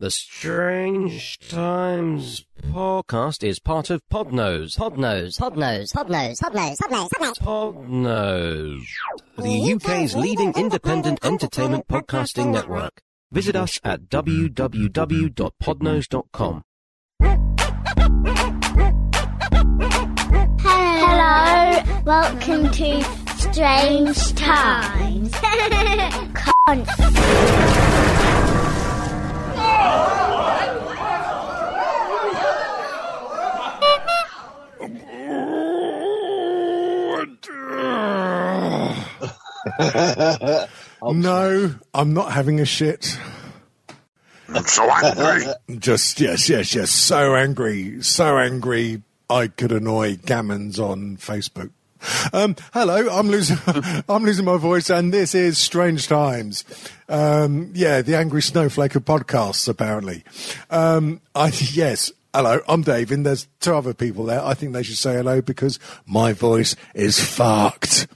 The Strange Times podcast is part of Podnose. Podnose. Podnose, Podnose, Podnose, Podnose, Podnose. Podnose. The UK's leading independent entertainment podcasting network. Visit us at www.podnose.com. Hello, welcome to Strange Times. Cunt. No, I'm not having a shit. I'm so angry. Just yes, yes, yes. So angry, so angry. I could annoy gammons on Facebook. Um, hello, I'm losing, I'm losing my voice, and this is Strange Times. Um, yeah, the angry snowflake of podcasts, apparently. Um, I yes. Hello, I'm Dave, and there's two other people there. I think they should say hello because my voice is fucked.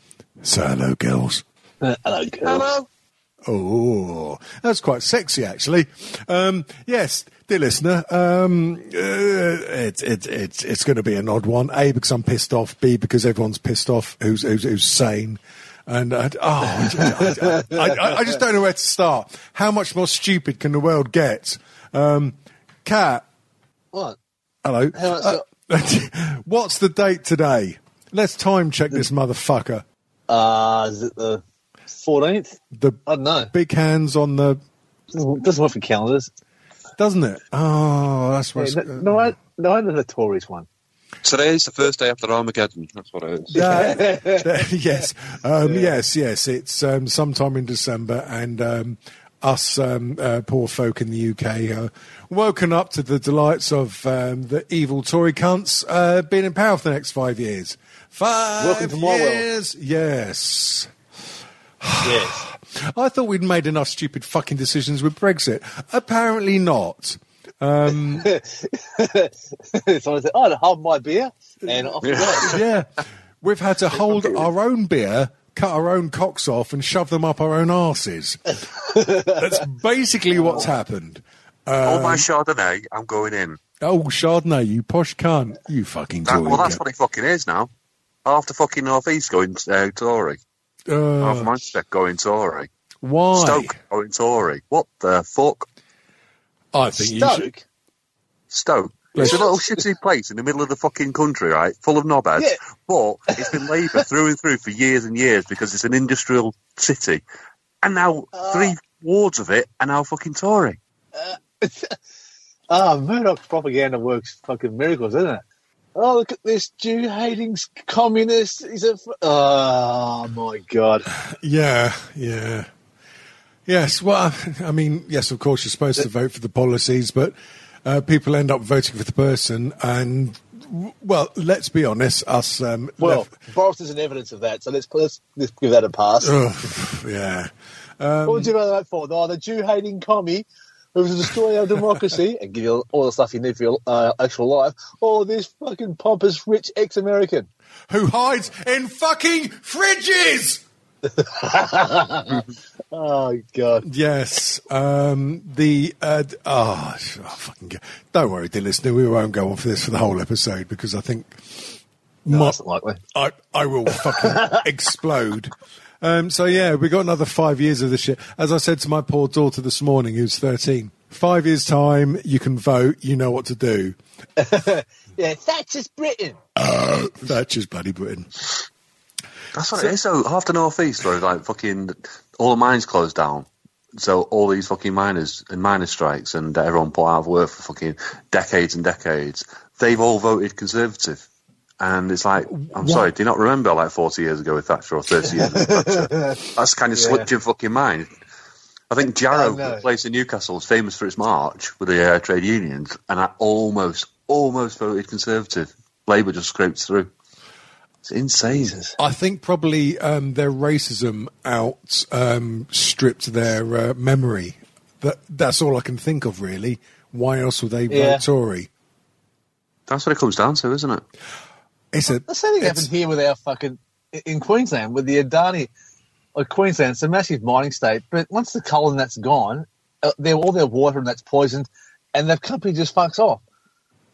So hello, girls. Hello, girl. Hello. Oh, that's quite sexy, actually. Um, yes, dear listener, um, uh, it's it's it's it's going to be an odd one. A because I'm pissed off. B because everyone's pissed off. Who's who's, who's sane? And uh, oh, I, I, I, just don't know where to start. How much more stupid can the world get? Um, Cat, What? hello. Uh, what's the date today? Let's time check this motherfucker. Uh, is it the 14th? The I don't know. big hands on the, Doesn't, doesn't work for calendars. doesn't it? Oh, that's Yeah, what's. no, no, I, no, I know the Tories one. Today's the first day after Armageddon. That's what it is. Uh, yes, um, yes, yes. It's um, sometime in December, and um, us um, uh, poor folk in the UK are woken up to the delights of um, the evil Tory cunts uh, being in power for the next five years. Five Welcome to my world. years, yes. yes. I thought we'd made enough stupid fucking decisions with Brexit. Apparently not. Um, so I said, oh, I'd hold my beer, and off we go. yeah, we've had to hold our own beer, cut our own cocks off, and shove them up our own arses. That's basically what's happened. All my Chardonnay, I'm going in. Oh, Chardonnay, you posh cunt, you fucking That, Tory. well, that's cunt. what it fucking is now. After fucking North East going uh, Tory. Half Uh, Manchester going Tory. why? Stoke going Tory. What the fuck? I think you should. Stoke? Stoke. It's a little shitty place in the middle of the fucking country, right? Full of knobheads. Yeah. But it's been Labour through and through for years and years because it's an industrial city. And now three wards of it are now fucking Tory. Ah, Murdoch's propaganda works fucking miracles, isn't it? Oh, look at this Jew hating communist. He's a. F- oh, my God. Yeah, yeah. Yes, well, I mean, yes, of course, you're supposed to vote for the policies, but uh, people end up voting for the person, and, well, let's be honest, us. Um, Well, left- Boris is an evidence of that, so let's, let's, let's give that a pass. Ugh, yeah. Um, What would you rather vote for? Oh, the Jew hating commie who's to destroy our democracy and give you all the stuff you need for your uh, actual life, or this fucking pompous rich ex American? who hides in fucking fridges? Oh, God. Yes. Um, the uh, oh, oh, fucking go- don't worry, dear listener, we won't go on for this for the whole episode because I think No, my- that's not likely. I I will fucking explode. Um, so yeah, we got another five years of this shit. As I said to my poor daughter this morning, who's thirteen, five years time, you can vote. You know what to do. Yeah, Thatcher's Britain. Thatcher's bloody Britain. That's what it is. So half the northeast, where like fucking all the mines closed down. So all these fucking miners and miner strikes, and everyone put out of work for fucking decades and decades. They've all voted conservative, and it's like, I'm sorry, do you not remember like 40 years ago with Thatcher or 30 years? with Thatcher? That's kind of slipped your fucking mind. I think Jarrow, I the place in Newcastle, is famous for its march with the uh, trade unions, and I almost, almost voted conservative. Labour just scraped through. It's insane. I think probably um, their racism out um, stripped their uh, memory. That that's all I can think of really. Why else would they Yeah. vote Tory? That's what it comes down to, isn't it? It's a The same thing happened here with our fucking in Queensland with the Adani. Like Queensland's a massive mining state, but once the coal and that's gone, uh, their all their water and that's poisoned, and the company just fucks off.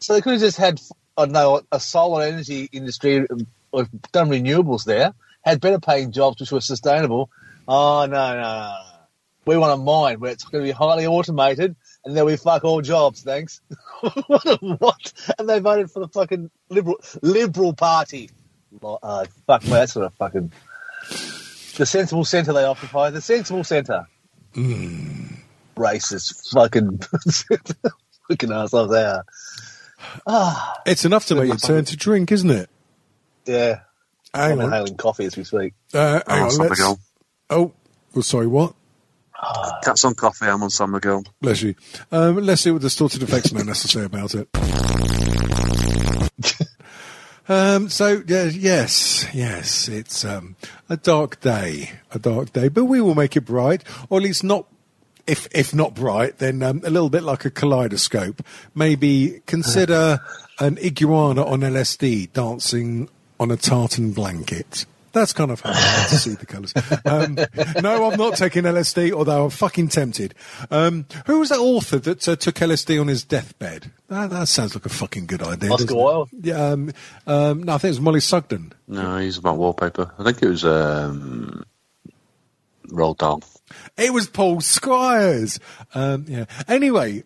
So they could have just had, I don't know, a solar energy industry or done renewables there, had better paying jobs which were sustainable. Oh no, no, no, no. We want a mine where it's going to be highly automated, and then we fuck all jobs. Thanks. what, a- what? And they voted for the fucking liberal liberal party. Uh, fuck me, that's what a fucking the sensible centre they occupy. The sensible centre. Racist fucking fucking assholes they are. Ah, It's enough to make you turn to drink, isn't it? yeah. Hang I'm on. inhaling coffee as we speak. Uh, hang I'm on. on Let's, oh, well, sorry, what? Cat's on coffee, I'm on San Miguel. Bless you. Um, let's see what distorted effects man has to say about it. um, so yeah, yes, yes, it's um, a dark day, a dark day, but we will make it bright, or at least not. If if not bright, then um, a little bit like a kaleidoscope. Maybe consider an iguana on LSD dancing on a tartan blanket. That's kind of how I like to see the colours. Um, no, I'm not taking LSD, although I'm fucking tempted. Um, who was that author that uh, took LSD on his deathbed? That, that sounds like a fucking good idea. Oscar? Wilde? Yeah, um, um, no, I think it was Molly Sugden. No, he's about wallpaper. I think it was um, Roald Dahl. It was Paul Squires. Um, yeah. Anyway,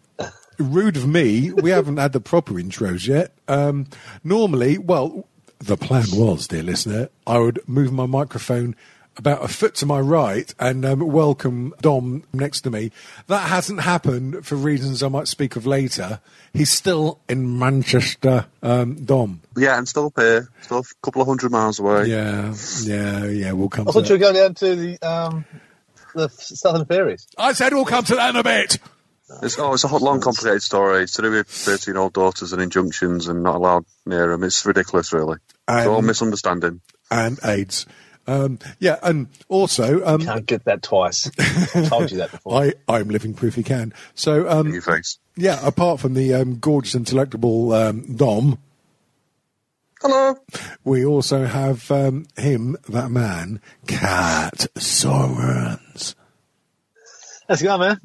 rude of me. We haven't had the proper intros yet. Um, normally, well, the plan was, dear listener, I would move my microphone about a foot to my right and um, welcome Dom next to me. That hasn't happened for reasons I might speak of later. He's still in Manchester, um, Dom. Yeah, and still up here. Still a couple of hundred miles away. Yeah, yeah, yeah. We'll come I to thought you were going down to the um, the Southern Ferries. I said we'll come to that in a bit. It's, oh, it's a hot, long, complicated story. It's to do with 13 old daughters and injunctions and not allowed near them. It's ridiculous, really. It's all Um, misunderstanding. and AIDS. Um, yeah, and also, um, Can't get that twice. I told you that before. I, I'm living proof he can. So, in um, your face. yeah, apart from the um, gorgeous and delectable um, Dom, Hello. we also have um, him, that man, Cat Sorens. Let's go, man.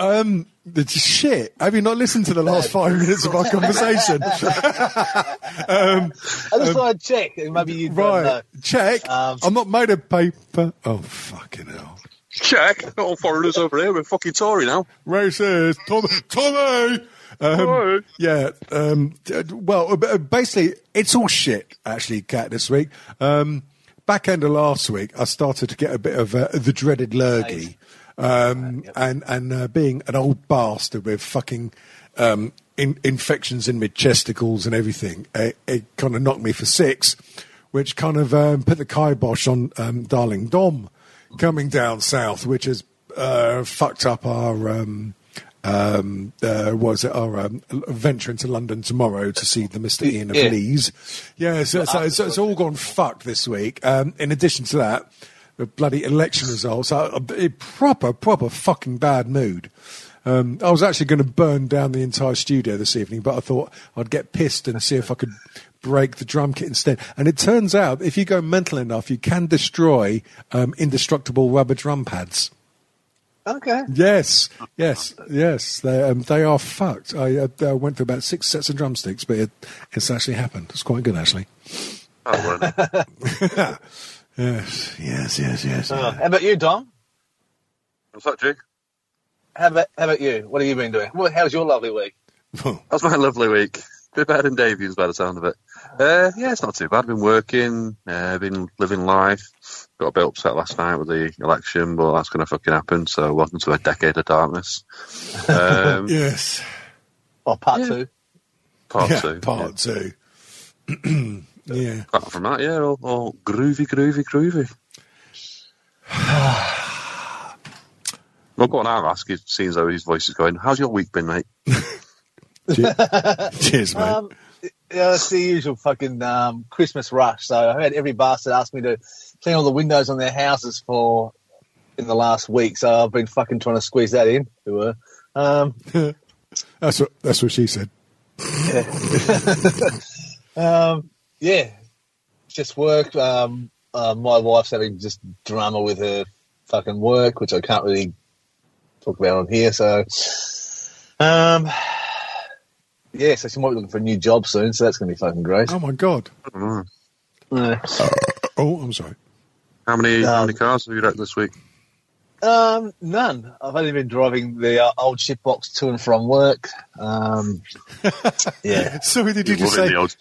Um, the shit. Have you not listened to the last five minutes of our conversation? Um, I just want to check. Maybe you right. know. Check. Um, I'm not made of paper. Oh, fucking hell. Check. All foreigners over here. We're fucking Tory now. Racist. Tom, Tommy! Um, yeah. Um, well, uh, basically, it's all shit, actually, Cat, this week. Um, back end of last week, I started to get a bit of uh, the dreaded lurgy. Um, and and uh, being an old bastard with fucking um, in, infections in my chesticles and everything, it, it kind of knocked me for six, which kind of um, put the kibosh on um, darling Dom coming down south, which has uh, fucked up our um, um, uh, was it our um, venture into London tomorrow to see the Mr. Ian of Yeah. Lees. Yeah, so, so, so it's all gone fucked this week. Um, in addition to that, the bloody election results are a, a proper, proper fucking bad mood. Um, I was actually going to burn down the entire studio this evening, but I thought I'd get pissed and see if I could break the drum kit instead. And it turns out, if you go mental enough, you can destroy um, indestructible rubber drum pads. Okay. Yes, yes, yes. They um, they are fucked. I uh, went through about six sets of drumsticks, but it, it's actually happened. It's quite good, actually. Oh, well. Yes, yes, yes, yes. Uh, how about you, Dom? What's that, Jake? How about how about you? What have you been doing? Well, how's your lovely week? That was my lovely week. Bit better than Davies by the sound of it. Uh, yeah, it's not too bad. I've Been working, uh, been living life. Got a bit upset last night with the election, but that's going to fucking happen. So welcome to a decade of darkness. Um, yes. Or part Yeah. two. Part yeah, two. part two. yeah. Apart from that, yeah, all, all groovy, groovy, groovy. well, go on, I'll ask you, seeing as though his voice is going, how's your week been, mate? Cheers, mate. Um, yeah, it's the usual fucking um, Christmas rush. So I've had every bastard ask me to clean all the windows on their houses for in the last week. So I've been fucking trying to squeeze that in. We were. Um, that's what that's what she said. um, yeah, just work. Um, uh, my wife's having just drama with her fucking work, which I can't really talk about on here. So, um, yeah, so she might be looking for a new job soon. So that's going to be fucking great. Oh my god. Mm. Uh, Oh, I'm sorry. How many how Um, many cars have you wrecked this week? Um, none. I've only been driving the uh, old shitbox to and from work. Um, yeah. Sorry, did you You're just say the old-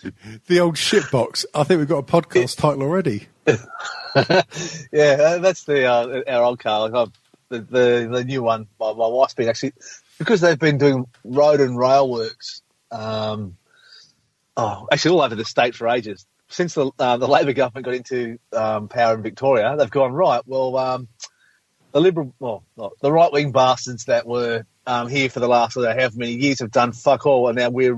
the old shitbox? I think we've got a podcast title already. yeah, uh, that's the uh, our old car. Like, the, the the new one. My, my wife's been actually because they've been doing road and rail works. Um, oh, actually, all over the state for ages. Since the uh, the Labor government got into um, power in Victoria, they've gone right. Well, um, the liberal, well, not- the right wing bastards that were um, here for the last I don't know how many years have done fuck all, and now we've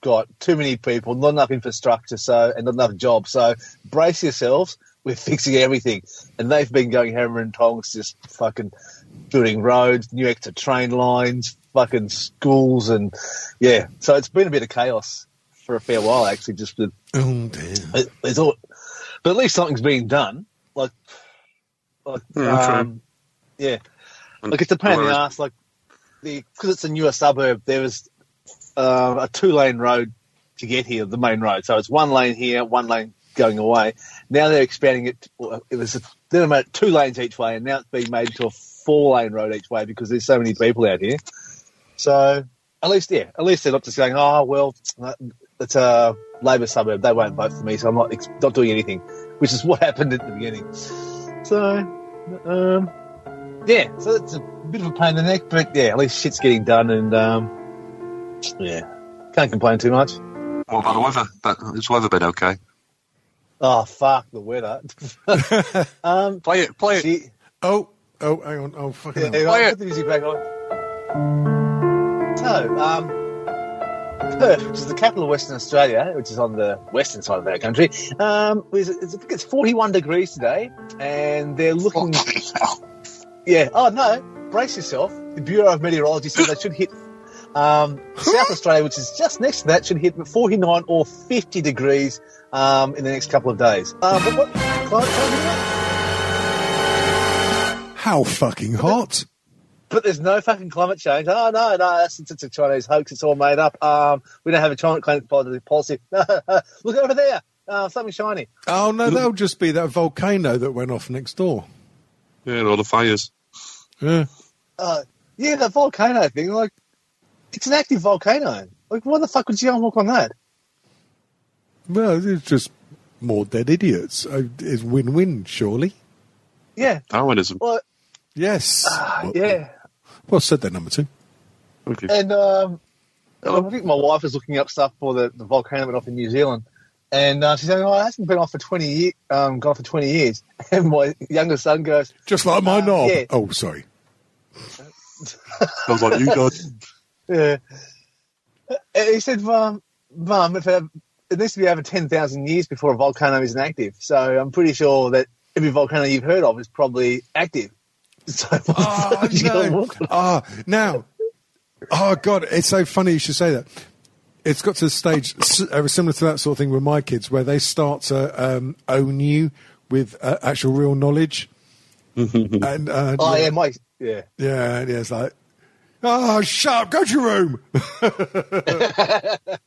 got too many people, not enough infrastructure, so and not enough jobs. So brace yourselves. We're fixing everything, and they've been going hammer and tongs, just fucking building roads, new extra train lines, fucking schools, and yeah. So it's been a bit of chaos for a fair while, actually. Just with Oh dear. it- it's all, but at least something's being done. Like, like Yeah, true. um, yeah, like it's a pain in the ass. Like because it's a newer suburb, there was uh, a two lane road to get here, the main road. So it's one lane here, one lane going away. Now they're expanding it. To, it was a, they made two lanes each way, and now it's being made to a four lane road each way because there's so many people out here. So at least, yeah, at least they're not just going, oh well, it's a Labor suburb. They won't vote for me, so I'm not not doing anything, which is what happened at the beginning. So, um, yeah, so it's a bit of a pain in the neck, but yeah, at least shit's getting done, and um, yeah, can't complain too much. What about the weather? But has the weather been okay? Oh fuck the weather. um, Play it, play it. she, Oh, oh, hang on. Oh, fucking yeah, hang on, Play it. put the music back on. So, um, Perth, which is the capital of Western Australia, which is on the western side of our country, um, is, it's, I think it's 41 degrees today, and they're looking. Yeah. Oh no! Brace yourself. The Bureau of Meteorology said they should hit um, South Australia, which is just next to that, should hit 49 or 50 degrees um, in the next couple of days. Um, but what climate change is it? How fucking hot? But there's no fucking climate change. Oh no, no, that's it's, it's a Chinese hoax. It's all made up. Um, we don't have a China climate policy. Look over there. Uh, something shiny. Oh no, that'll just be that volcano that went off next door. Yeah, all the fires. Yeah. Uh, yeah, that volcano thing. Like, it's an active volcano. Like, why the fuck would you go and look on that? Well, it's just more dead idiots. Uh, It's win-win, surely. Yeah. Darwinism. Well, Yes. well, yeah. Well said there, number two. Okay. And um. I think my wife is looking up stuff for the, the volcano that went off in New Zealand. And uh, she said, "Oh, it hasn't been off for twenty years. Um, gone for twenty years." And my younger son goes, Just like my Uh, knob. yeah. Oh, sorry. Sounds like you, guys. Yeah. And He said, Mum, Mum if it, it needs to be over 10,000 years before a volcano is inactive. So I'm pretty sure that every volcano you've heard of is probably active. So Oh, no. walk on it. Ah, now. Oh, God, it's so funny you should say that. It's got to the stage uh, similar to that sort of thing with my kids, where they start to um, own you with uh, actual real knowledge. and uh, Oh, yeah, my, yeah. yeah, yeah, it's like, oh, shut up, go to your room.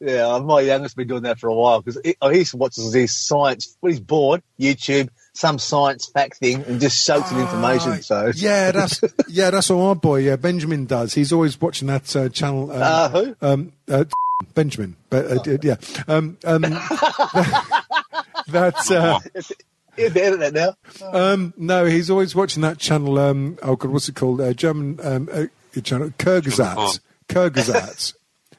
Yeah, my youngest been doing that for a while because he, oh, he watches these science, when he's bored, YouTube, some science fact thing, and just soaks in information. So, yeah, that's yeah, that's what my boy yeah, Benjamin does. He's always watching that uh, channel. Um, Uh, who? Um, uh, Benjamin, but uh, d- yeah, um, um, that. Uh, yeah, they edit that now. um, no, he's always watching that channel. Um, oh God, what's it called? Uh, German um, uh, channel, Kurzgesagt. Kurzgesagt.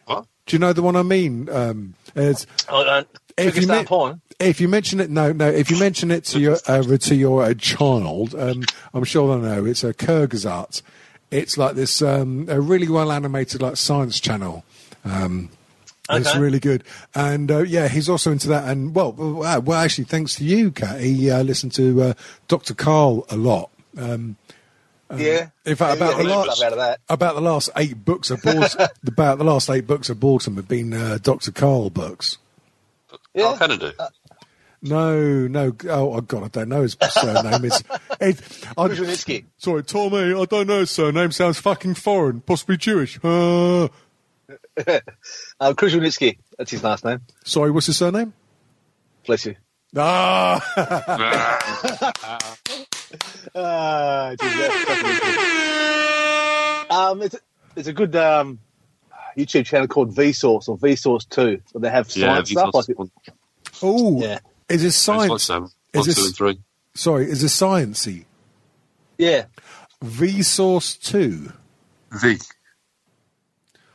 What? Do you know the one I mean? Um, it's, Oh, uh, if you Kyrgyzstan men- porn. If you mention it, no, no. If you mention it to your uh, to your uh, child, um, I'm sure they'll know. It's a Kurzgesagt. It's like this um, a really well animated like science channel. Um, It's really good, and uh, yeah, he's also into that. And well, well, well actually, thanks to you, Kat, he uh, listened to uh, Dr. Karl a lot. Um, yeah. in fact, Yeah, about the last stuff out of that. about the last eight books I bought, about the last eight books I bought him have been uh, Dr. Karl books. Yeah. Carl Kennedy. No, no. Oh, God, I don't know his surname. It's, it, I, sorry, Tommy, I don't know his surname. Sounds fucking foreign. Possibly Jewish. Uh, Uh, Kruszelnicki. That's his last name. sorry, what's his surname? Bless you. Ah, Uh, geez, that's definitely cool. um, it's, a, it's a good um, YouTube channel called Vsauce or Vsauce 2, where they have Yeah, science stuff. Like, one, oh, yeah. Is this like science? seven. Is One, this- two, and three. Sorry, is this sciencey? Yeah. Vsauce 2. V.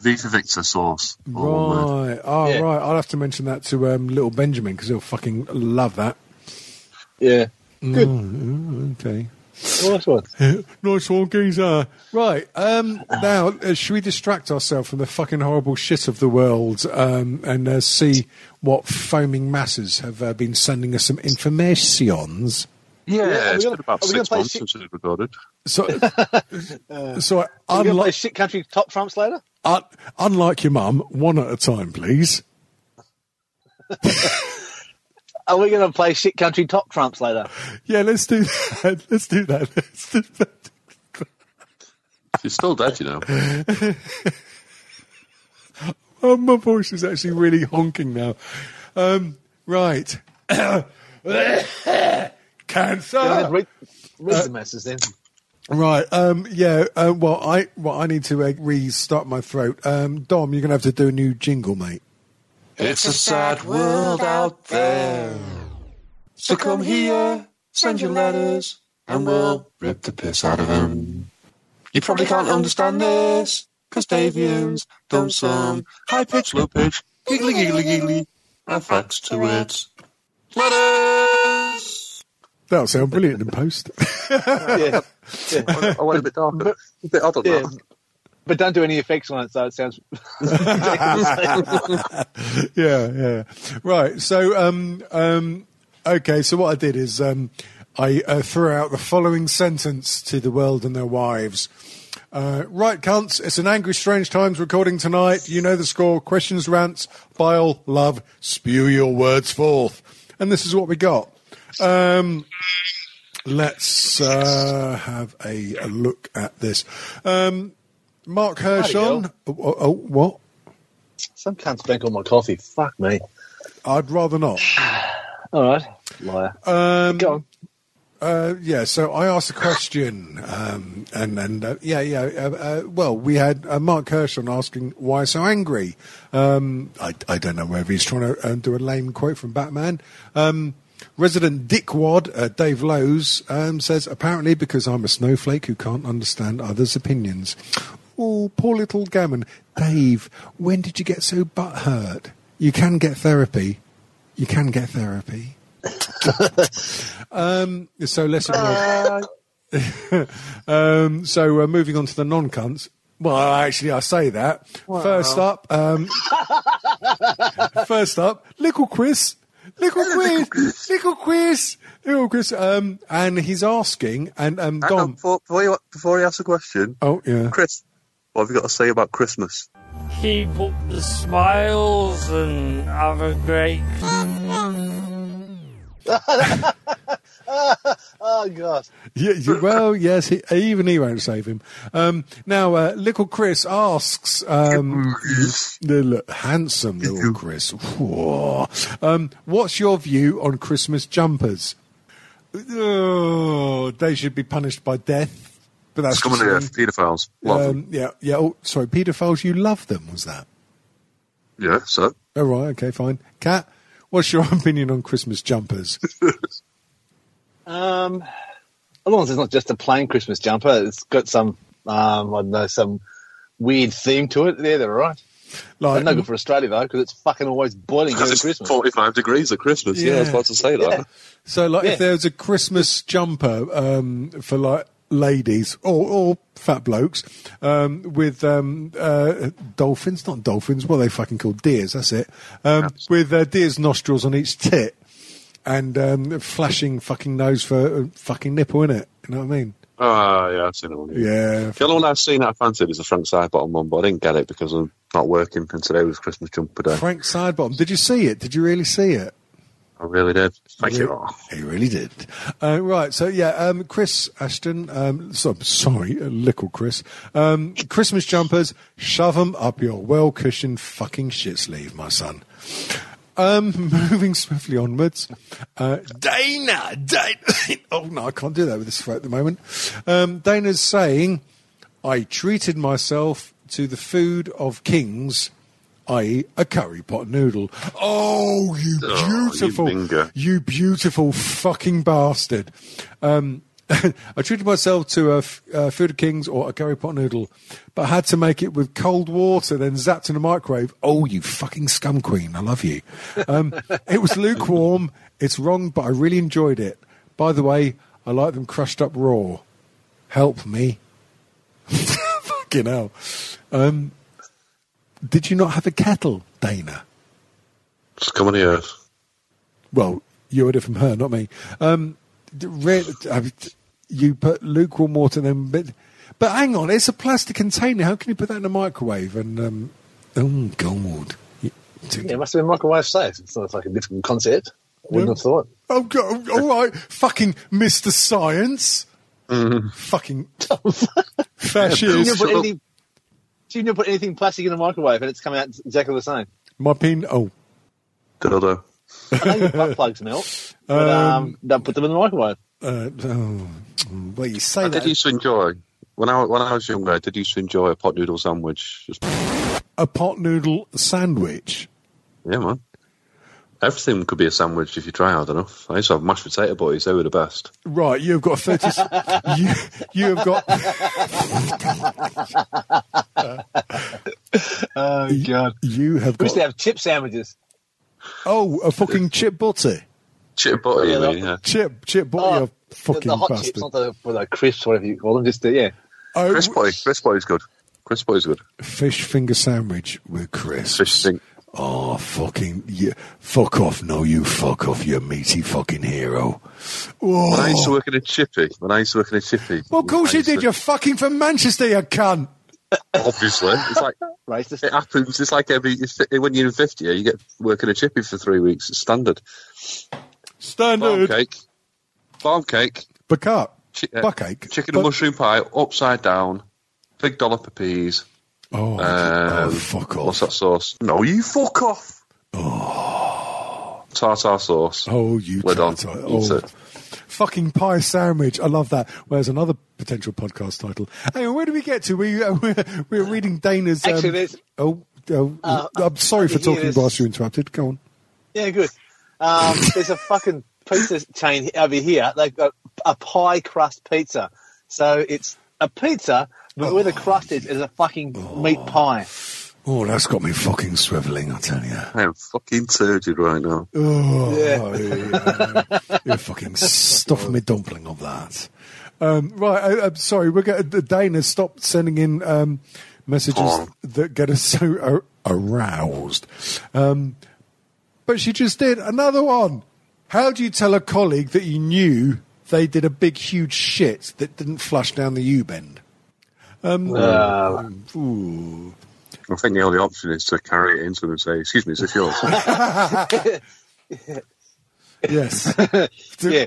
V for Victor source. All. Right. Oh, Yeah. right. I'll have to mention that to um, little Benjamin because he'll fucking love that. Yeah. Good. Mm, okay. Nice one. nice one, geezer. Right. Um, now, uh, should we distract ourselves from the fucking horrible shit of the world um, and uh, see what foaming masses have uh, been sending us some informations? Yeah, are we it's gonna- been about are we gonna six months shit- since we've recorded. So, so Are we going to play shit country top trumps later? un- unlike your mum, one at a time, please. Are we going to play shit country top trumps later? Yeah, let's do that. Let's do that. Let's do that. She's still dead, you know. Oh, my voice is actually really honking now. Um, right. Cancer. read read the message then. Right. Um, yeah. Uh, well, I well, I need to uh, restart my throat. Um, Dom, you're gonna have to do a new jingle, mate. It's a sad world out there. So come here, send your letters, and we'll rip the piss out of them. You probably can't understand this, because Davians done some high pitch, low pitch, giggly, giggly, giggly, effects to it. Letters! That'll sound brilliant in post. Yeah. yeah. I went a bit darker. A bit odd on Yeah. that. But don't do any effects on it, so it sounds. yeah, yeah. Right. So, um, um, okay. So what I did is um, I uh, threw out the following sentence to the world and their wives. Uh, right, cunts. It's an angry, strange times recording tonight. You know the score. Questions, rants, bile, love. Spew your words forth. And this is what we got. Um, let's uh, have a, a look at this. Um, Mark Hershon. Oh, oh, oh, what? Some cunts drank all my coffee. Fuck me. I'd rather not. All right. Liar. Um, Go on. Uh, yeah, so I asked a question, um, and and uh, yeah, yeah. Uh, uh, well, we had uh, Mark Hershon asking why so angry. Um, I I don't know whether he's trying to uh, do a lame quote from Batman. Um, resident Dickwad, uh, Dave Lowe's, um, says apparently because I'm a snowflake who can't understand others' opinions. Oh, poor little gammon, Dave. When did you get so butthurt? You can get therapy. You can get therapy. Um, so let's ignore. um, so uh, moving on to the non-cunts. Well, actually, I say that. First up, um, first up, little Chris, little Chris, little Chris, little Chris. Um, and he's asking, and um, on, before, before, you, before you ask a question, Oh yeah. Chris, what have you got to say about Christmas? Keep up the smiles and have a great Oh, God. Yeah, you- well, yes, he, even he won't save him. Um, now, uh, little Chris asks, um, the look, handsome little Chris, um, what's your view on Christmas jumpers? Oh, they should be punished by death. But that's It's coming here, me. paedophiles. Love them. um, yeah, yeah. Oh, sorry, paedophiles. You love them, was that? Yeah, so. All right. okay, fine. Cat, what's your opinion on Christmas jumpers? Um, as long as it's not just a plain Christmas jumper, it's got some, um, I don't know, some weird theme to it. Yeah, they're all right. Like, no good for Australia, though, because it's fucking always boiling Because during it's Christmas. 45 degrees at Christmas. Yeah, I was about to say that. So, like, Yeah. if there was a Christmas jumper um, for like ladies or, or fat blokes um, with um, uh, dolphins, not dolphins, what are they fucking called? Deers, that's it. Um, with uh, deer's nostrils on each tit and um, flashing fucking nose for uh, fucking nipple in it. You know what I mean? Ah, yeah, I've seen it one. Yeah. The only one I've seen that I fancied is the Frank Sidebottom one, but I didn't get it because I'm not working, and today was Christmas jumper day. Frank Sidebottom. Did you see it? Did you really see it? I really did. Thank you. He really did. Uh, right, so yeah, um, Chris Ashton, um, so, sorry, little Chris. Um, Christmas jumpers, Shove them up your well cushioned fucking shit sleeve, my son. Um, moving swiftly onwards. Uh, Dana, Dana. oh no, I can't do that with this throat at the moment. Um, Dana's saying, I treated myself to the food of kings, i.e., a curry pot noodle. Oh, you Oh, you beautiful, binger. you beautiful fucking bastard. Um, I treated myself to a f- uh, Food of Kings or a curry pot noodle, but I had to make it with cold water, then zapped in the microwave. Oh, you fucking scum queen. I love you. Um, it was lukewarm. It's wrong, but I really enjoyed it. By the way, I like them crushed up raw. Help me. fucking hell. Um, did you not have a kettle, Dana? It's come on here. Well, you heard it from her, not me. Um, d- re- uh, you put lukewarm water, then but, but hang on, it's a plastic container. How can you put that in a microwave? And um, oh god, Yeah, it must have been microwave safe. It's not like a different concept. I wouldn't Yeah. have thought. oh god, all right, fucking Mister Science, fucking fair she Do you, is. never put anything, do you never put anything plastic in the microwave and it's coming out exactly the same? My pin. Oh, Dildo. I know your butt plugs melt, but um, don't put them in the microwave. uh, oh, well, you say I that did used to enjoy when I when I was younger. I did used to enjoy a pot noodle sandwich. Just, a pot noodle sandwich. yeah, man. Everything could be a sandwich if you try hard enough. I used to have mashed potato butties; they were the best. Right, you've got thirty. you you have got Oh god! you have We used to have chip sandwiches. oh a fucking chip butty. Chip butty, oh, Yeah, mean, yeah. Chip, chip butty, Oh, you fucking the hot bastard. chips, not the, well, the crisps, whatever you call them. Just the, yeah. oh, Crisp butty, crisp butty's good. Crisp butty's good. fish finger sandwich with crisps. Fish sink. Oh, fucking, yeah. Fuck off. No, you fuck off, you meaty fucking hero. Oh. When I used to work in a chippy, when I used to work in a chippy. well, of course you did. to- You're fucking from Manchester, you cunt. Obviously, it's like Racist. it happens. It's like every when you're in fifty, you get working a chippy for three weeks. It's standard. Farm Standard. cake, farm cake, Bucket. chi- uh, Buckache. chicken Bu- and mushroom pie, upside down, big dollop of peas. Oh, Um, oh, fuck What's off. that sauce? No, you fuck off. Oh. Tartar sauce. Oh, you Lid on. tart- Eat Oh, it. fucking pie sandwich. I love that. Where's another potential podcast title? Hey, where do we get to? We uh, we're, we're reading Dana's. Um, Actually, there's- oh, oh Uh, I'm sorry for talking whilst you interrupted. Go on. Yeah, good. Um, there's a fucking pizza chain over here. They've got a pie crust pizza. So it's a pizza, but where the crust is, is a fucking meat pie. Oh, that's got me fucking swiveling. I tell you. I am fucking turgid right now. Oh, Yeah. yeah. you're fucking stuffing me dumpling of that. Um, right, I, I'm sorry. We're going Dana, stop sending in um, messages Oh. that get us so ar- aroused. Um, but she just did another one. How do you tell a colleague that you knew they did a big, huge shit that didn't flush down the U bend? Um, Uh, ooh. I think the only option is to carry it into them and say, "Excuse me, is this yours?" Yes. yeah.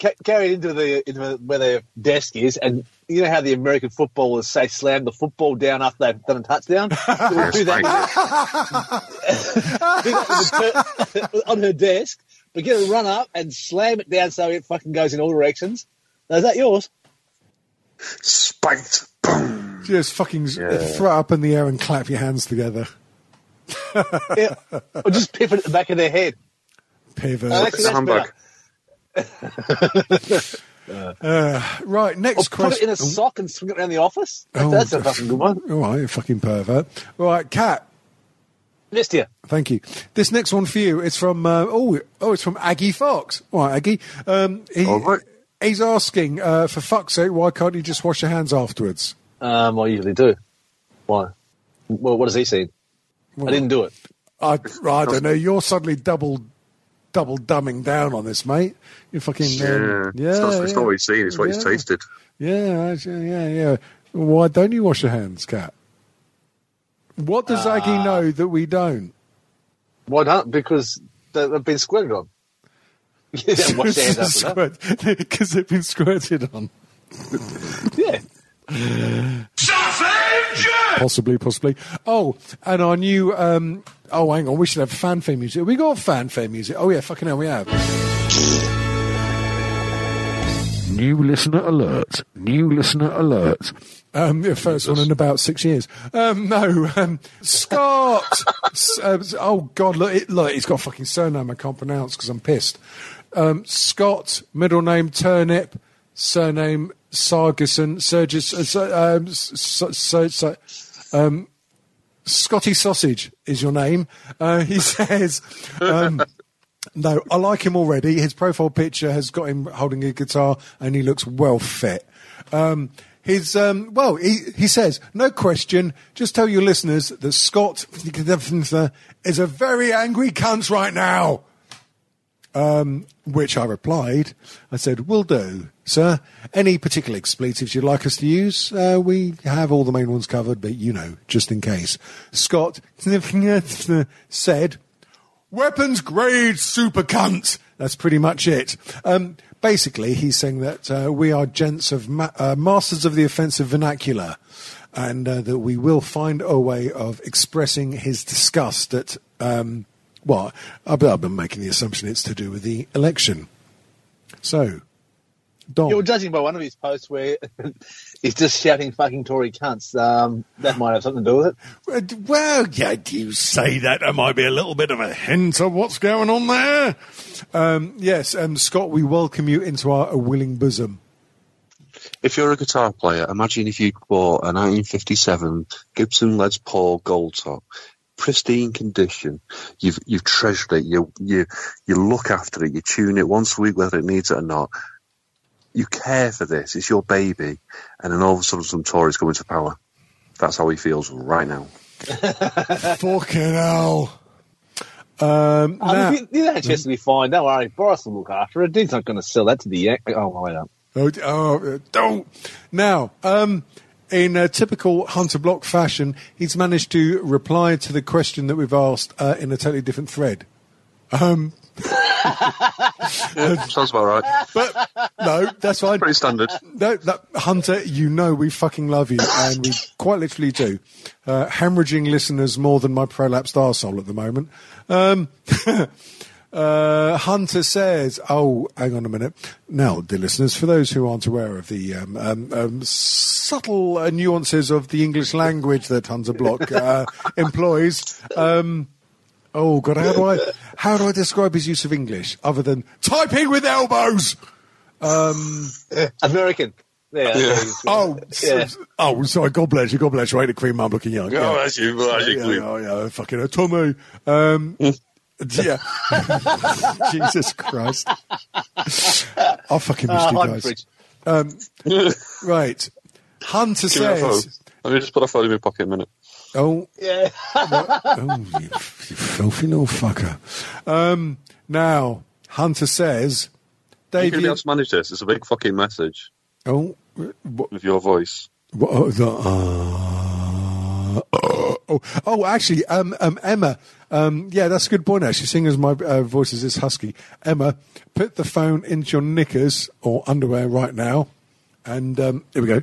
Ca- carry it into the into where their desk is, and you know how the American footballers say slam the football down after they've done a touchdown. We'll do that, do that with the per- on her desk, but get a run up and slam it down so it fucking goes in all directions. Now, is that yours? Spanked. Boom. Just fucking Yeah. throw it up in the air and clap your hands together. Yeah. or just pivot at the back of their head. Pivot. Oh, actually, that's Handbag. better. Right, Or next put it in a sock and swing it around the office. Oh, that's a fucking good one. All right, you fucking pervert. Right, Cat. Missed you. Thank you. This next one for you. It's from uh, oh oh, it's from Aggie Fox. All right, Aggie. Um, he, All right. He's asking, uh, for fuck's sake, why can't you just wash your hands afterwards? Um, I usually do. Why? Well, what has he seen? I didn't do it. I, I don't know. You're suddenly double double dumbing down on this, mate. You fucking Yeah, um, yeah. It's not, it's yeah. not what he's seen; it's what he's tasted. Yeah, yeah, yeah. Why don't you wash your hands, Cat? What does Ah. Aggie know that we don't? Why not? Because they- they've been squirted on. Yeah, wash their hands after that. Because they've been squirted on. Yeah. Possibly, possibly. Oh, and our new. Um, oh, hang on. We should have fanfare music. We got fanfare music. Oh yeah, fucking hell, we have. New listener alert. New listener alert. Um, the first one in about six years. Um, no, um, Scott. S- uh, oh God, look, it, look, he's got a fucking surname I can't pronounce because I'm pissed. Um, Scott, middle name Turnip, surname Sargison, Sergis, uh, um, so, so, so, um, Scotty Sausage is your name. Uh, he says, um, no, I like him already. His profile picture has got him holding a guitar and he looks well fit. Um, his, um, well, he, he says, no question, just tell your listeners that Scott is a very angry cunt right now. Um, which I replied, I said, will do, sir. Any particular expletives you'd like us to use? Uh, we have all the main ones covered, but you know, just in case. Scott said, weapons grade super cunt. That's pretty much it. Um, basically, he's saying that uh, we are gents of ma- uh, masters of the offensive vernacular, and uh, that we will find a way of expressing his disgust at. Um, well, I've I've been making the assumption it's to do with the election. So, Dom. You're judging by one of his posts where he's just shouting fucking Tory cunts. Um, that might have something to do with it. Well, yeah, you say that. There might be a little bit of a hint of what's going on there. Um, yes, um, Scott, we welcome you into our willing bosom. If you're a guitar player, imagine if you bought a 1957 Gibson Les Paul Gold Top, pristine condition. You've you've treasured it. You you you look after it. You tune it once a week, whether it needs it or not. You care for this. It's your baby, and then all of a sudden, some Tories come into power. That's how he feels right now. Fucking hell. Um, I now- mean, the the NHS will be fine. Don't worry. Boris will look after it. He's not going to sell that to the Yank. Oh, wait up. Oh, oh, uh, don't. Now, um, in a typical Hunter Block fashion, he's managed to reply to the question that we've asked uh, in a totally different thread. Um, Sounds about right. but no, that's fine. Pretty standard. No, that, Hunter, you know we fucking love you, and we quite literally do. Uh, hemorrhaging listeners more than my prolapsed arsehole at the moment. Um, uh, Hunter says, "Oh, hang on a minute." Now, dear listeners, for those who aren't aware of the um, um, um, subtle uh, nuances of the English language that Hunter Block uh, employs. Um, Oh God, how do I how do I describe his use of English other than typing with elbows? American. Yeah. Oh, Yeah. s- oh, sorry. God bless you. God bless you. I ain't the Queen Mum looking young. Oh, Yeah. that's you. That's yeah, you. oh yeah, fucking uh, Tommy. Um, yeah. Jesus Christ. I'll fucking missed Uh, you guys. fridge. Right. Hunter Give me that phone. says, Let me just put a phone in my pocket a minute. "Oh, Yeah. oh, you, you filthy little fucker." Um, now, Hunter says, You're "Dave, going to be you, able to manage this. It's a big fucking message oh, what, with your voice. What, oh, the, uh, oh, oh, actually, um, um, Emma, um, yeah, that's a good point. Actually, seeing as my uh, voice is this husky, Emma, put the phone into your knickers or underwear right now, and um, here we go.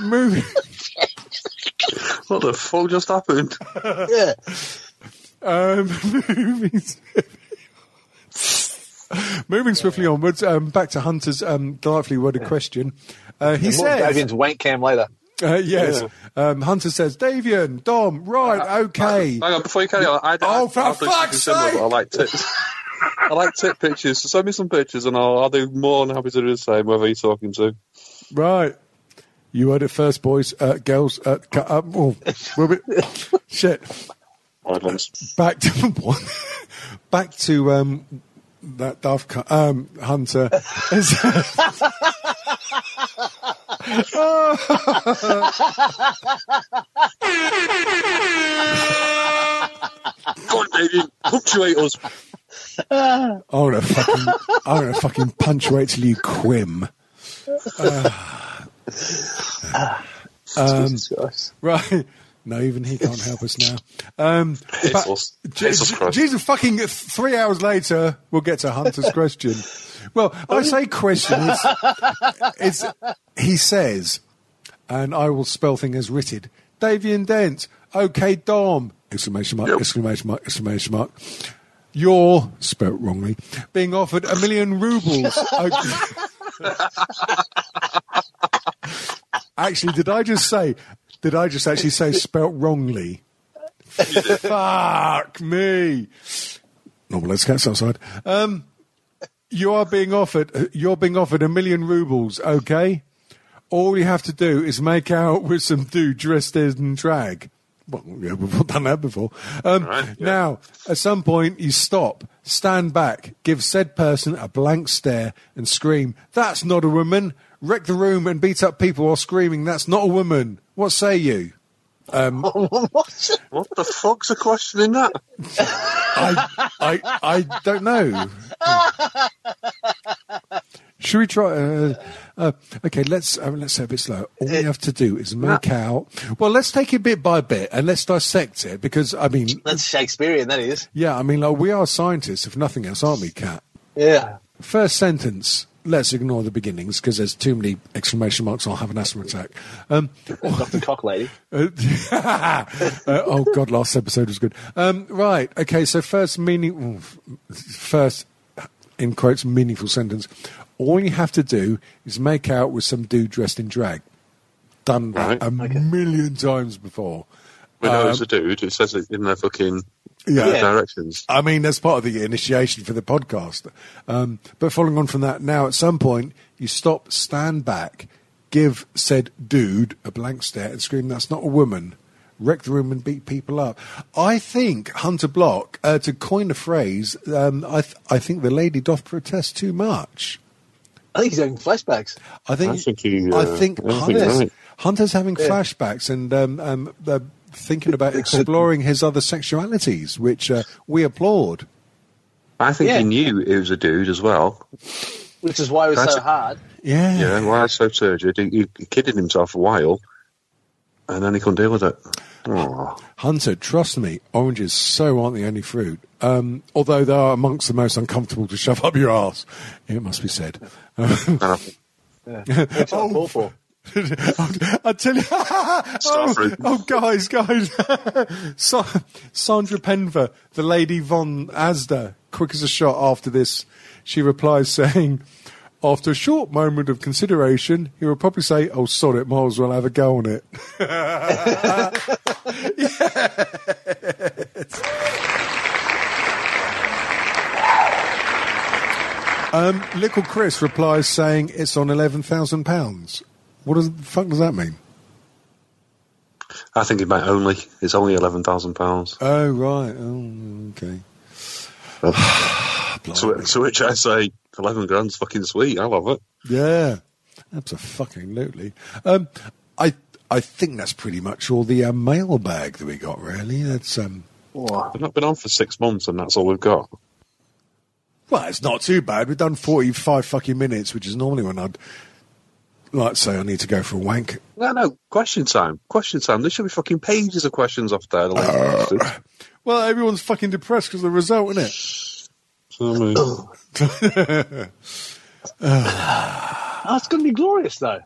Moving, What the fuck just happened? yeah. um, moving, moving swiftly onwards. Um, back to Hunter's um, delightfully worded question. Uh, he More says, Davian's wank cam later. Uh, yes. Um, Hunter says, Davian, Dom, right, okay. Hang on, before you carry on, I, I, Oh, for I, I fuck's sake! I like tips. I like tip pictures. So send me some pictures, and I'll, I'll do more than happy to do the same, whoever you're talking to. Right. You heard it first, boys, uh, girls. Uh, cut up. Oh, we'll be, shit. Back to what? Back to um, that Dove um, Hunter. Go on, David. Punctuate us. I'm gonna fucking, I'm gonna fucking punctuate till you quim. Jesus Christ. Right. No, even he can't help us now. Um, Jesus, Jesus Jesus fucking three hours later, we'll get to Hunter's question. Well, I say question. It's, it's, he says, and I will spell thing as written. Davian Dent. Okay, Dom. Exclamation mark, Yep. exclamation mark, exclamation mark. You're, spelt wrongly, being offered a million rubles. Actually, did I just say, did I just actually say spelt wrongly? Fuck me. Normal, let's get outside. Um, you are being offered, you're being offered a million rubles, okay? All you have to do is make out with some dude dressed in drag. Well, yeah, we've done that before. Um, Right, yeah. Now, at some point, you stop, stand back, give said person a blank stare, and scream, That's not a woman! Wreck the room and beat up people while screaming, That's not a woman! What say you? what? What the fuck's the question in that? I, I, I don't know. Should we try? Uh, uh, okay, let's uh, let's say a bit slow. All we have to do is make out. Well, let's take it bit by bit and let's dissect it because I mean, That's Shakespearean, that is. yeah, I mean, like we are scientists, if nothing else, aren't we, Cat? Yeah. First sentence. Let's ignore the beginnings because there's too many exclamation marks. I'll have an asthma attack. Um, Dr. Cocklady. uh, uh, oh God, last episode was good. Um, right, okay. So first meaning, first in quotes meaningful sentence. All you have to do is make out with some dude dressed in drag. Done that Right. a million times before. We know Um, it's a dude. It says it in their fucking Yeah. Yeah. directions. I mean, that's part of the initiation for the podcast. Um, but following on from that, now at some point, you stop, stand back, give said dude a blank stare, and scream, That's not a woman. Wreck the room and beat people up. I think Hunter Block, uh, to coin a phrase, um, I, th- I think the lady doth protest too much. I think he's having flashbacks. I think I think he, I uh, think I think Hunter's, right. Hunter's having Yeah. flashbacks and um, um, uh, thinking about exploring his other sexualities, which uh, we applaud. I think Yeah. he knew it was a dude as well. Which is why it was That's- so hard. Yeah. Yeah, why so turgid? He, he kidded himself a while, and then he couldn't deal with it. Oh, Hunter, trust me, oranges so aren't the only fruit. Um, although they are amongst the most uncomfortable to shove up your ass, it must be said. and I, Which I fall for. I tell you, oh, oh, guys, guys, Sa- Sandra Penver, the lady von Asda, quick as a shot after this, she replies saying, after a short moment of consideration, he will probably say, "Oh, sod it, might as well have a go on it." Um, Little Chris replies saying it's on eleven thousand pounds. What does the fuck does that mean? I think he meant only. It's only eleven thousand pounds. Oh right. Oh okay. So, Blimey. so which I say, eleven grand's fucking sweet. I love it. Yeah, absolutely. Um, I I think that's pretty much all the uh, mailbag that we got. Really, that's um. Oh, We've not been on for six months, and that's all we've got. Well, it's not too bad. We've done forty-five fucking minutes, which is normally when I'd like say I need to go for a wank. No, no. Question time. Question time. There should be fucking pages of questions off there. The lazy bastards. Uh, well, everyone's fucking depressed because of the result, isn't it? So, I mean, Oh, it's going to be glorious, though.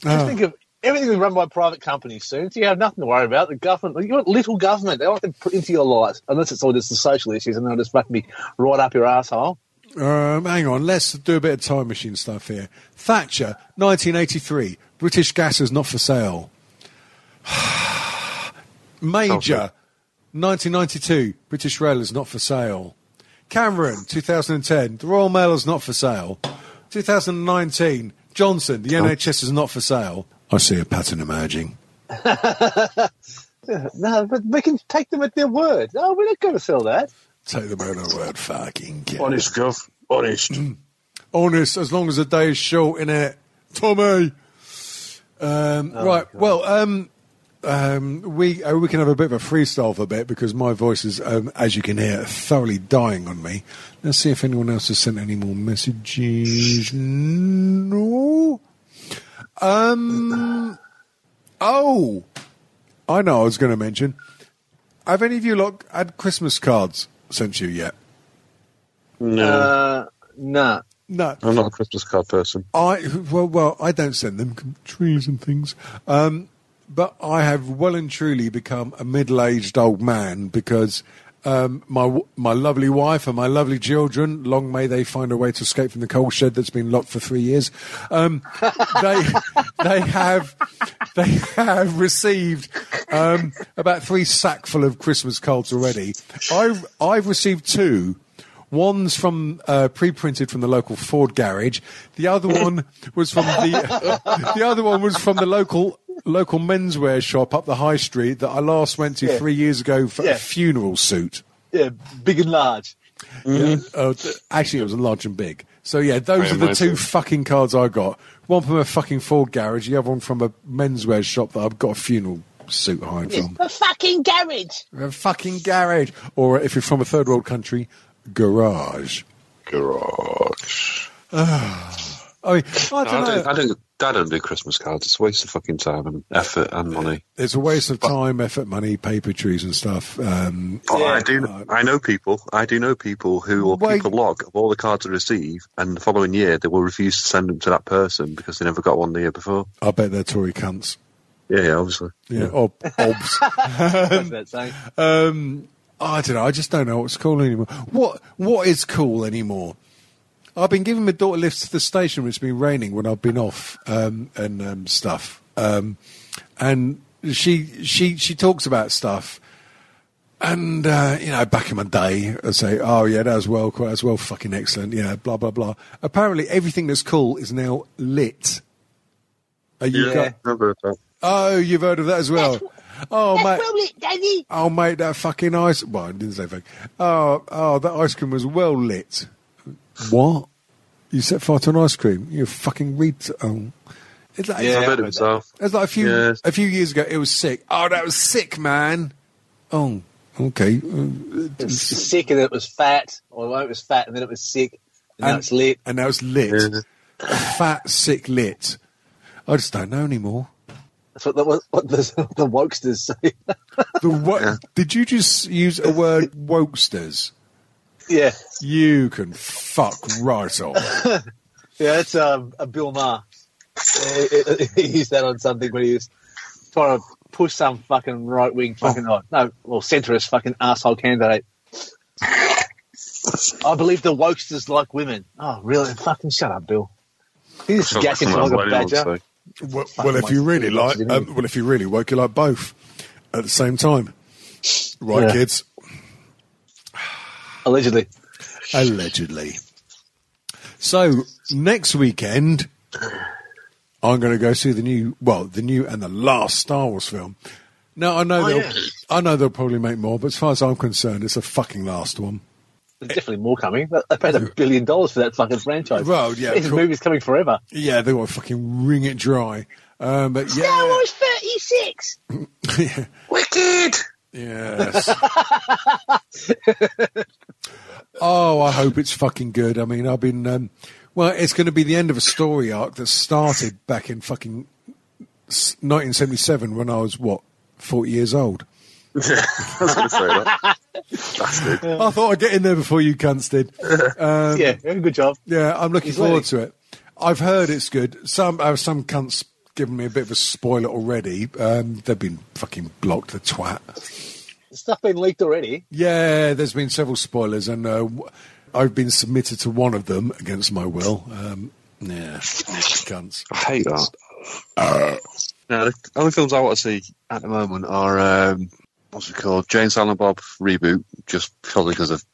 Just Oh. think of everything is run by private companies soon, so you have nothing to worry about. The government, you want little government. They don't have to put into your life, unless it's all just the social issues, and they'll just fucking be right up your asshole. Um, hang on, let's do a bit of time machine stuff here. Thatcher, 1983. British gas is not for sale. Major, 1992. British Rail is not for sale. Cameron, 2010. The Royal Mail is not for sale. 2019. Johnson, the NHS is not for sale. I see a pattern emerging. No, but we can take them at their word. No, we're not going to sell that. Take them at a word, fucking kid. honest, Gov. Honest. honest as long as the day is short in it. Tommy. Um, right. Well, um, um, we uh, we can have a bit of a freestyle for a bit because my voice is, um, as you can hear, thoroughly dying on me. Let's see if anyone else has sent any more messages. No. Um. Oh. I know I was going to mention. Have any of you lot had Christmas cards sent you yet? No, Uh, nah. No. I'm not a Christmas card person. I well, well, I don't send them trees and things, um, but I have well and truly become a middle-aged old man because um, my my lovely wife and my lovely children, long may they find a way to escape from the coal shed that's been locked for three years. Um, they they have they have received um, about three sackful of Christmas cards already. I've I've received two. One's from uh, pre-printed from the local Ford garage. The other one was from the the other one was from the local local menswear shop up the high street that I last went to Yeah. three years ago for a funeral suit. Yeah, big and large. Uh, actually, it was large and big. So yeah, those Very are the nice. two fucking cards I got. One from a fucking Ford garage. The other one from a menswear shop that I've got a funeral suit hired from. A fucking garage. A fucking garage, or if you're from a third world country, garage. Garage. I mean, I I don't know. don't, I don't. I don't do Christmas cards. It's a waste of fucking time and effort and money. It's a waste of time, effort, money, paper trees and stuff. Um, Oh, Yeah. I do. I know people. I do know people who will Wait. keep a log of all the cards they receive, and the following year they will refuse to send them to that person because they never got one the year before. I bet they're Tory cunts. Yeah, yeah, obviously. Yeah, or obs. What's that saying? um, I don't know. I just don't know what's cool anymore. What What is cool anymore? I've been giving my daughter lifts to the station when it's been raining when I've been off um, and um, stuff. Um, and she she she talks about stuff. And uh, you know, back in my day, I say, "Oh yeah, that was well, that was well, fucking excellent." Yeah, blah blah blah. Apparently, everything that's cool is now lit. Are you Yeah, got- I've heard that. Oh, you've heard of that as well. Oh, mate. Well lit, Daddy. Oh, mate, that fucking ice. Well, I didn't say fuck. Oh, oh, that ice cream was well lit. What? You set fire to an ice cream? You fucking read. Oh. It's like, Yeah. I've heard heard it myself. it's like a few Yes. a few years ago. It was sick. Oh, that was sick, man. Oh, okay. Uh, It was sick and it was fat, or it was fat and then it was sick, and, now it's lit. and now it's lit. Yeah. Fat, sick, lit. I just don't know anymore. That's what the, what, what the, the wokesters say. The what? Did you just use a word wokesters? Yeah, You can fuck right off. yeah, it's um, a Bill Maher. He used that on something when he was trying to push some fucking right wing fucking oh. no, well centrist fucking asshole candidate. I believe the wokesters like women. Oh, really? Fucking shut up, Bill. He's just Sounds gacking like like a badger. Well, well, if you really like, um, well, if you really woke, you like both at the same time, right, Yeah. kids? Allegedly. Allegedly. So next weekend, I'm going to go see the new, well, the new and the last Star Wars film. Now I know Oh, they'll, yeah. I know they'll probably make more, but as far as I'm concerned, it's the fucking last one. There's definitely more coming. They paid a billion dollars for that fucking franchise. Well, yeah, This movie's coming forever. Yeah, they want to fucking wring it dry. Um, but Star yeah, Wars 36. yeah. Wicked. Yes. oh, I hope it's fucking good. I mean, I've been. Um, well, it's going to be the end of a story arc that started back in fucking 1977 when I was what 40 years old. I was going to say that. Bastard. I thought I'd get in there before you cunts did. Um, yeah, good job. Yeah, I'm looking He's forward learning. to it. I've heard it's good. Some uh, some cunts given me a bit of a spoiler already. Um, they've been fucking blocked. The twat. Stuff been leaked already. Yeah, there's been several spoilers, and uh, w- I've been submitted to one of them against my will. Um, yeah, cunts. I hate that. no, the only films I want to see at the moment are um, what's it called? Jay and Silent Bob reboot, just probably because I've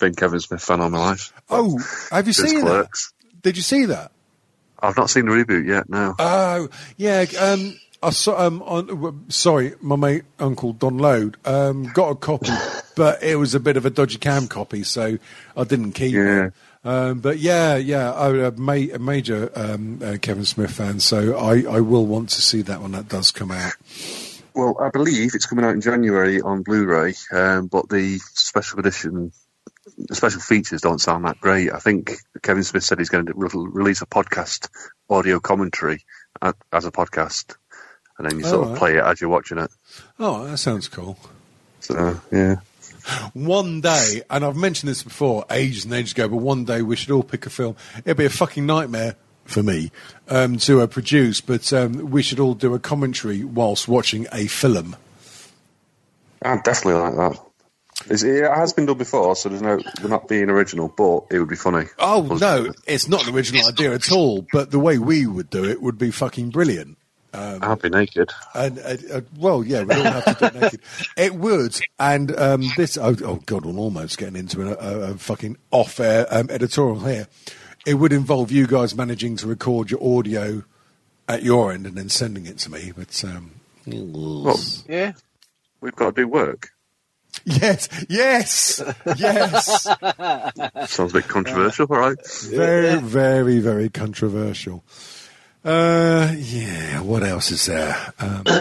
been Kevin Smith fan all my life. Oh, have you Since seen that? Did you see that? I've not seen the reboot yet. No. Oh, yeah. Um, I saw. Um, on, sorry, my mate Uncle Don Load um, got a copy, but it was a bit of a dodgy cam copy, so I didn't keep Yeah. it. Um, but yeah, yeah, I'm a, ma- a major um, uh, Kevin Smith fan, so I, I will want to see that when that does come out. Well, I believe it's coming out in January on Blu-ray, um, but the special edition, the special features don't sound that great. I think Kevin Smith said he's going to re- release a podcast audio commentary a- as a podcast, and then you Oh, sort of right. play it as you're watching it. Oh, that sounds cool. So yeah, One day, and I've mentioned this before, ages and ages ago, but one day we should all pick a film. It'd be a fucking nightmare for me um, to uh, produce, but um, we should all do a commentary whilst watching a film. I'd definitely like that. It's, it has been done before, so there's no they're not being original, but it would be funny. Oh no, it's not an original idea at all. But the way we would do it would be fucking brilliant. I'd be naked. And uh, uh, well, yeah, we all have to do it naked. It would, and um, this. Oh, oh God, I'm almost getting into a, a, a fucking off-air um, editorial here. It would involve you guys managing to record your audio at your end and then sending it to me. But um, Well, Yeah. we've got to do work. Yes, yes, yes. Sounds a bit controversial, all right? very, very, very controversial. Uh, yeah. What else is there? Um,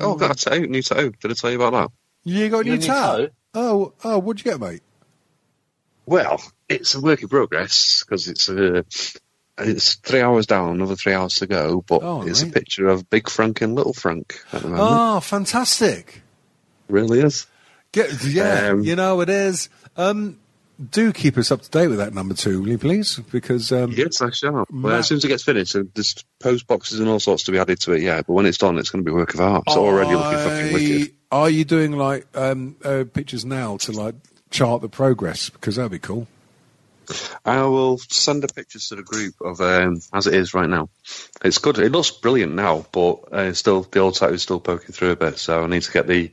Oh, I've got a tattoo, new toe. Did I tell you about that? you got a new new tat? toe? Oh, oh, what'd you get, mate? Well, it's a work in progress because it's uh, it's three hours down, another three hours to go. But Oh, it's a picture of Big Frank and Little Frank at the moment. Oh, fantastic. Really is. Get, yeah, Um, you know it is. Um, do keep us up to date with that number two, will you please? Because um, Yes, I shall. Well, as soon as it gets finished, there's post boxes and all sorts to be added to it. Yeah, but when it's done, it's going to be a work of art. It's already looking fucking wicked. Are you doing like um, uh, pictures now to like chart the progress? Because that'd be cool. I will send the pictures to the group of um, as it is right now. It's good. It looks brilliant now, but uh, still the old tattoo is still poking through a bit. So I need to get the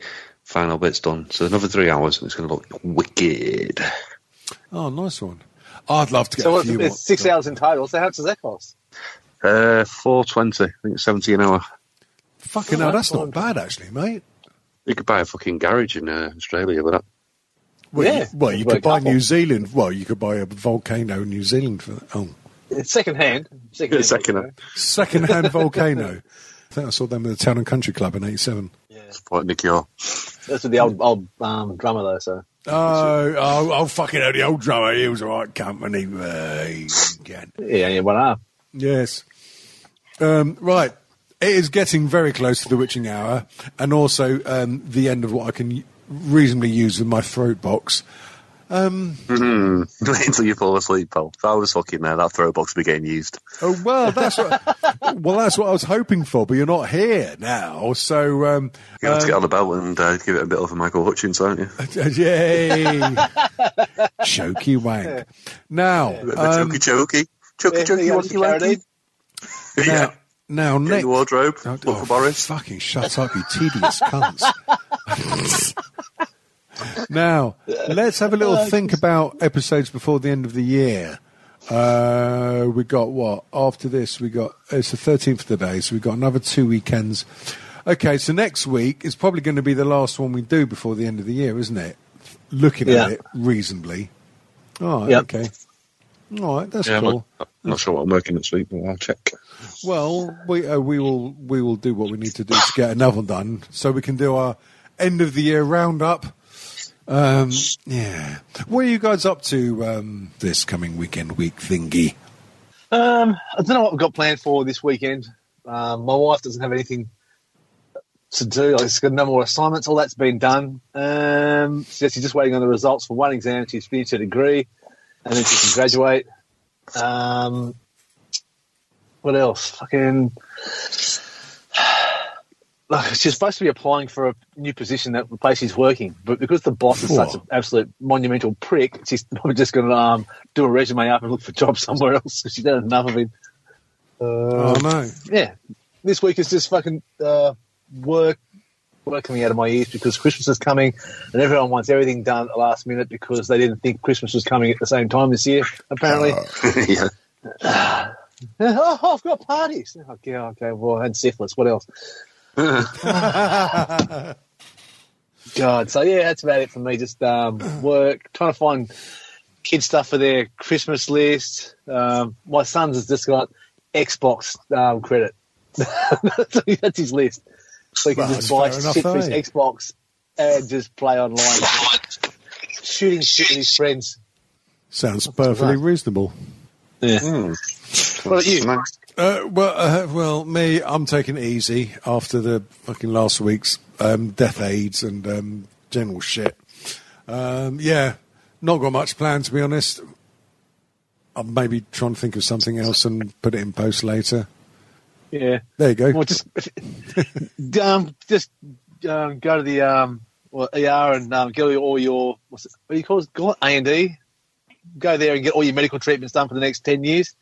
final bits done. So another three hours, and it's going to look wicked. Oh, nice one. I'd love to get So a what's, few. more- it's six hours in total. So how much does that cost? Uh, four twenty. I think it's seventy an hour. Fucking Oh, hell, that's that's not bad actually, mate. You could buy a fucking garage in uh, Australia with that. Well, Yeah. you, well, you could buy couple. New Zealand. Well, you could buy a volcano in New Zealand for that. Oh, second hand. Second hand. Second hand. second-hand volcano. I think I saw them at the Town and Country Club in '87. Yeah. Support Nick Yore. That's with the old old um, drummer though. So Oh, oh, oh, fucking hell, the old drummer, he was all right company. Yeah, yeah, one up. Yes. Um, right. It is getting very close to the witching hour and also um, the end of what I can reasonably use with my throat box. Mm. Wait until you fall asleep, pal. If I was fucking there, that throw box would be getting used. Oh, well, that's what, well, that's what I was hoping for, but you're not here now. So, um, You have to get um, on the belt and uh, give it a bit of a Michael Hutchence, aren't you? yay. Choky wank. Now, The um, chokey chokey. Chokey chokey you wanky some wanky. Yeah. now, now Get in the wardrobe. Oh, Look oh, for Boris. Fucking shut up, you tedious cunts. Now, let's have a little think about episodes before the end of the year. Uh, we got what? After this, we got, it's the 13th today, so we've got another two weekends. Okay, so next week is probably going to be the last one we do before the end of the year, isn't it? Looking Yeah. at it reasonably. All right, Yep. okay. All right, that's Yeah, I'm cool. not, I'm not sure what I'm working this week, but I'll check. Well, we uh, we will we will do what we need to do to get another one done, so we can do our end of the year roundup. Um, yeah, what are you guys up to um, this coming weekend week thingy? Um, I don't know what we've got planned for this weekend. Um, my wife doesn't have anything to do. Like, she's got no more assignments. All that's been done. Um, she's just waiting on the results for one exam. She's finished her degree, and then she can graduate. Um, what else? Fucking. Like, she's supposed to be applying for a new position at the place she's working, but because the boss is such an absolute monumental prick, she's probably just going to um, do a resume up and look for jobs somewhere else. She's done enough of it. Oh Uh, no! yeah, this week is just fucking uh, work, work coming out of my ears because Christmas is coming, and everyone wants everything done at the last minute because they didn't think Christmas was coming at the same time this year. Apparently, yeah. oh, I've got parties. Okay, okay, well, I had syphilis. What else? God, so yeah, that's about it for me. Just um, work, trying to find kid stuff for their Christmas list. Um, my son's has just got Xbox um, credit. that's his list. So he can Well, just buy fair enough, shit for his eh? Xbox and just play online, shooting shit with his friends. Sounds perfectly reasonable. Yeah. Hmm. What about you? Nice. Uh, well, uh, well, me, I'm taking it easy after the fucking last week's um, death aids and um, general shit. Um, yeah, not got much planned to be honest. I'm maybe trying to think of something else and put it in post later. Yeah. There you go. Well, just um, just um, go to the um, well, ER and um, get all your what's it, what do you call it? Go A and D. Go there and get all your medical treatments done for the next ten years.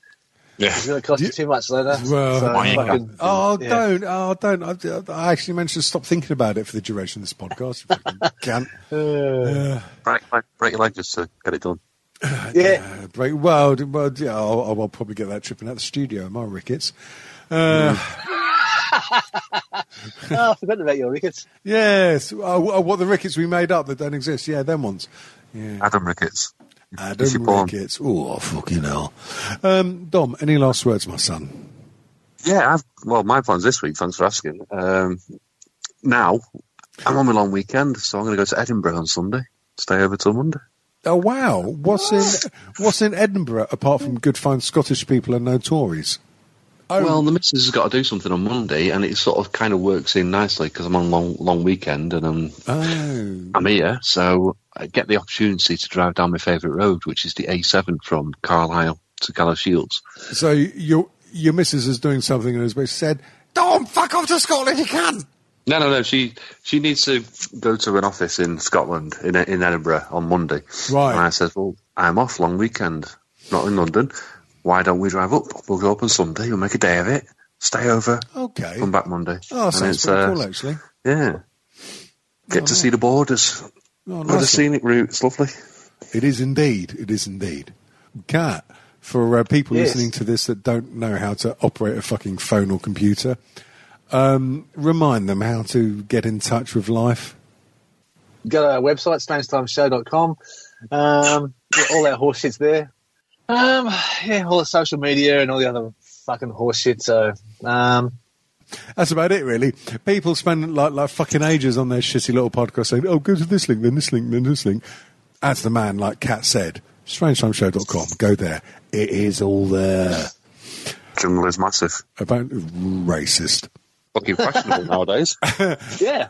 Yeah. It's going to cost you too much later. Well, So, fucking- Oh, yeah. don't! Oh, don't! I, I actually managed to stop thinking about it for the duration of this podcast. You fucking. Uh, Break, break, break your leg just to get it done. yeah. Uh, break, well, well, yeah, I'll, I'll I'll probably get that tripping out the studio. Am I rickets? Uh, Oh, I forgot about your rickets. Yes. Oh, oh, what the rickets we made up that don't exist? Yeah, them ones. Yeah. Adam Ricketts. Adam Is he born? Ricketts. Oh, fucking hell. Um, Dom, any last words, my son? Yeah, I've, well, my plans this week, thanks for asking. Um, now, I'm on my long weekend, so I'm going to go to Edinburgh on Sunday. Stay over till Monday. Oh wow! What's in What's in Edinburgh apart from good fine Scottish people and no Tories? Oh, Well, the missus has got to do something on Monday, and it sort of kind of works in nicely because I'm on long long weekend and I'm oh, I'm here, so I get the opportunity to drive down my favourite road, which is the A7 from Carlisle to Galashiels. so your your missus is doing something and has basically said, "Don't fuck off to Scotland, if you can." No, no, no. She she needs to go to an office in Scotland in in Edinburgh on Monday. Right. And I said, well, I'm off long weekend, not in London. Why don't we drive up? We'll go up on Sunday. We'll make a day of it. Stay over. Okay. Come back Monday. Oh, And sounds it's, pretty uh, cool, actually. Yeah. Get to see the borders. Oh, With a nice one. scenic route. It's lovely. It is indeed. It is indeed. Cat, for uh, people Yes. listening to this that don't know how to operate a fucking phone or computer, um, remind them how to get in touch with life. Go to our website, strangetimeshow.com. Um, yeah, all that horse shit's there. Um, yeah, all the social media and all the other fucking horse shit. So, um, That's about it, really. People spend like like fucking ages on their shitty little podcast saying, "Oh, go to this link, then this link, then this link." As the man, like Kat said, strangetimeshow.com. Go there. It is all there. Jungle is massive. About racist. Fucking fashionable nowadays. yeah.